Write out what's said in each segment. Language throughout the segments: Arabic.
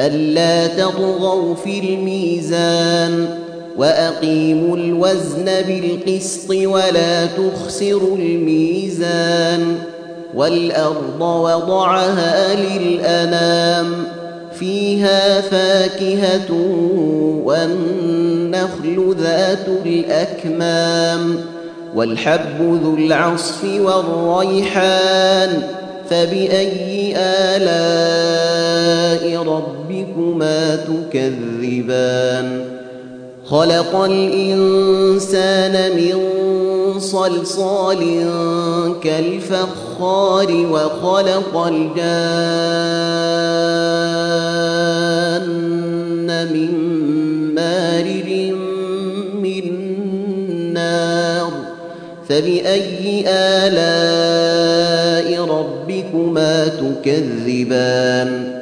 ألا تطغوا في الميزان وأقيموا الوزن بالقسط ولا تخسروا الميزان والأرض وضعها للأنام فيها فاكهة والنخل ذات الأكمام والحب ذو العصف والريحان فبأي ربكما تكذبان. خلق الإنسان من صلصال كالفخار وخلق الجان من مارج من نار. فبأي آلاء ربكما تكذبان؟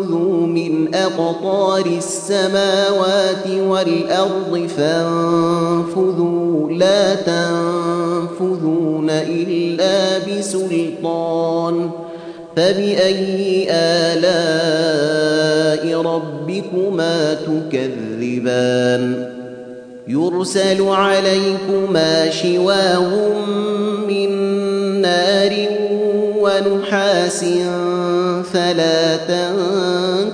أقطار السماوات والأرض فانفذوا. لا تنفذون إلا بسلطان. فبأي آلاء ربكما تكذبان؟ يرسل عليكما شواه من نار ونحاس فلا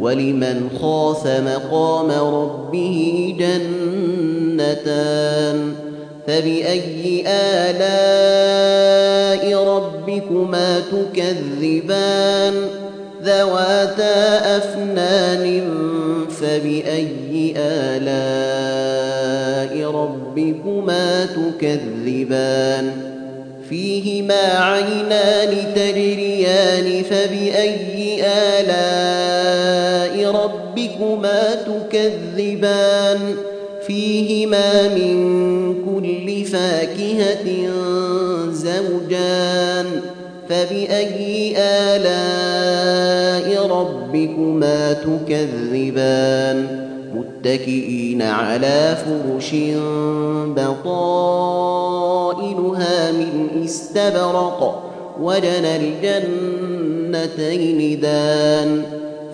ولمن خاف مقام ربه جنتان فبأي آلاء ربكما تكذبان ذواتا أفنان فبأي آلاء ربكما تكذبان فيهما عينان تجريان فبأي تكذبان فيهما من كل فاكهة زوجان فبأي آلاء ربكما تكذبان متكئين على فرش بطائنها من استبرق وجنى الجنتين دان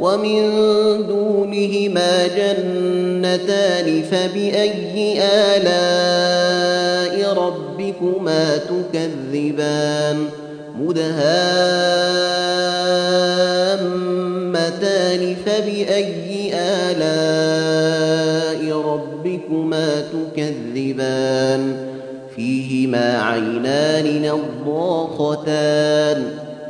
ومن دونهما جنتان فبأي آلاء ربكما تكذبان مدهامتان فبأي آلاء ربكما تكذبان فيهما عينان نضاختان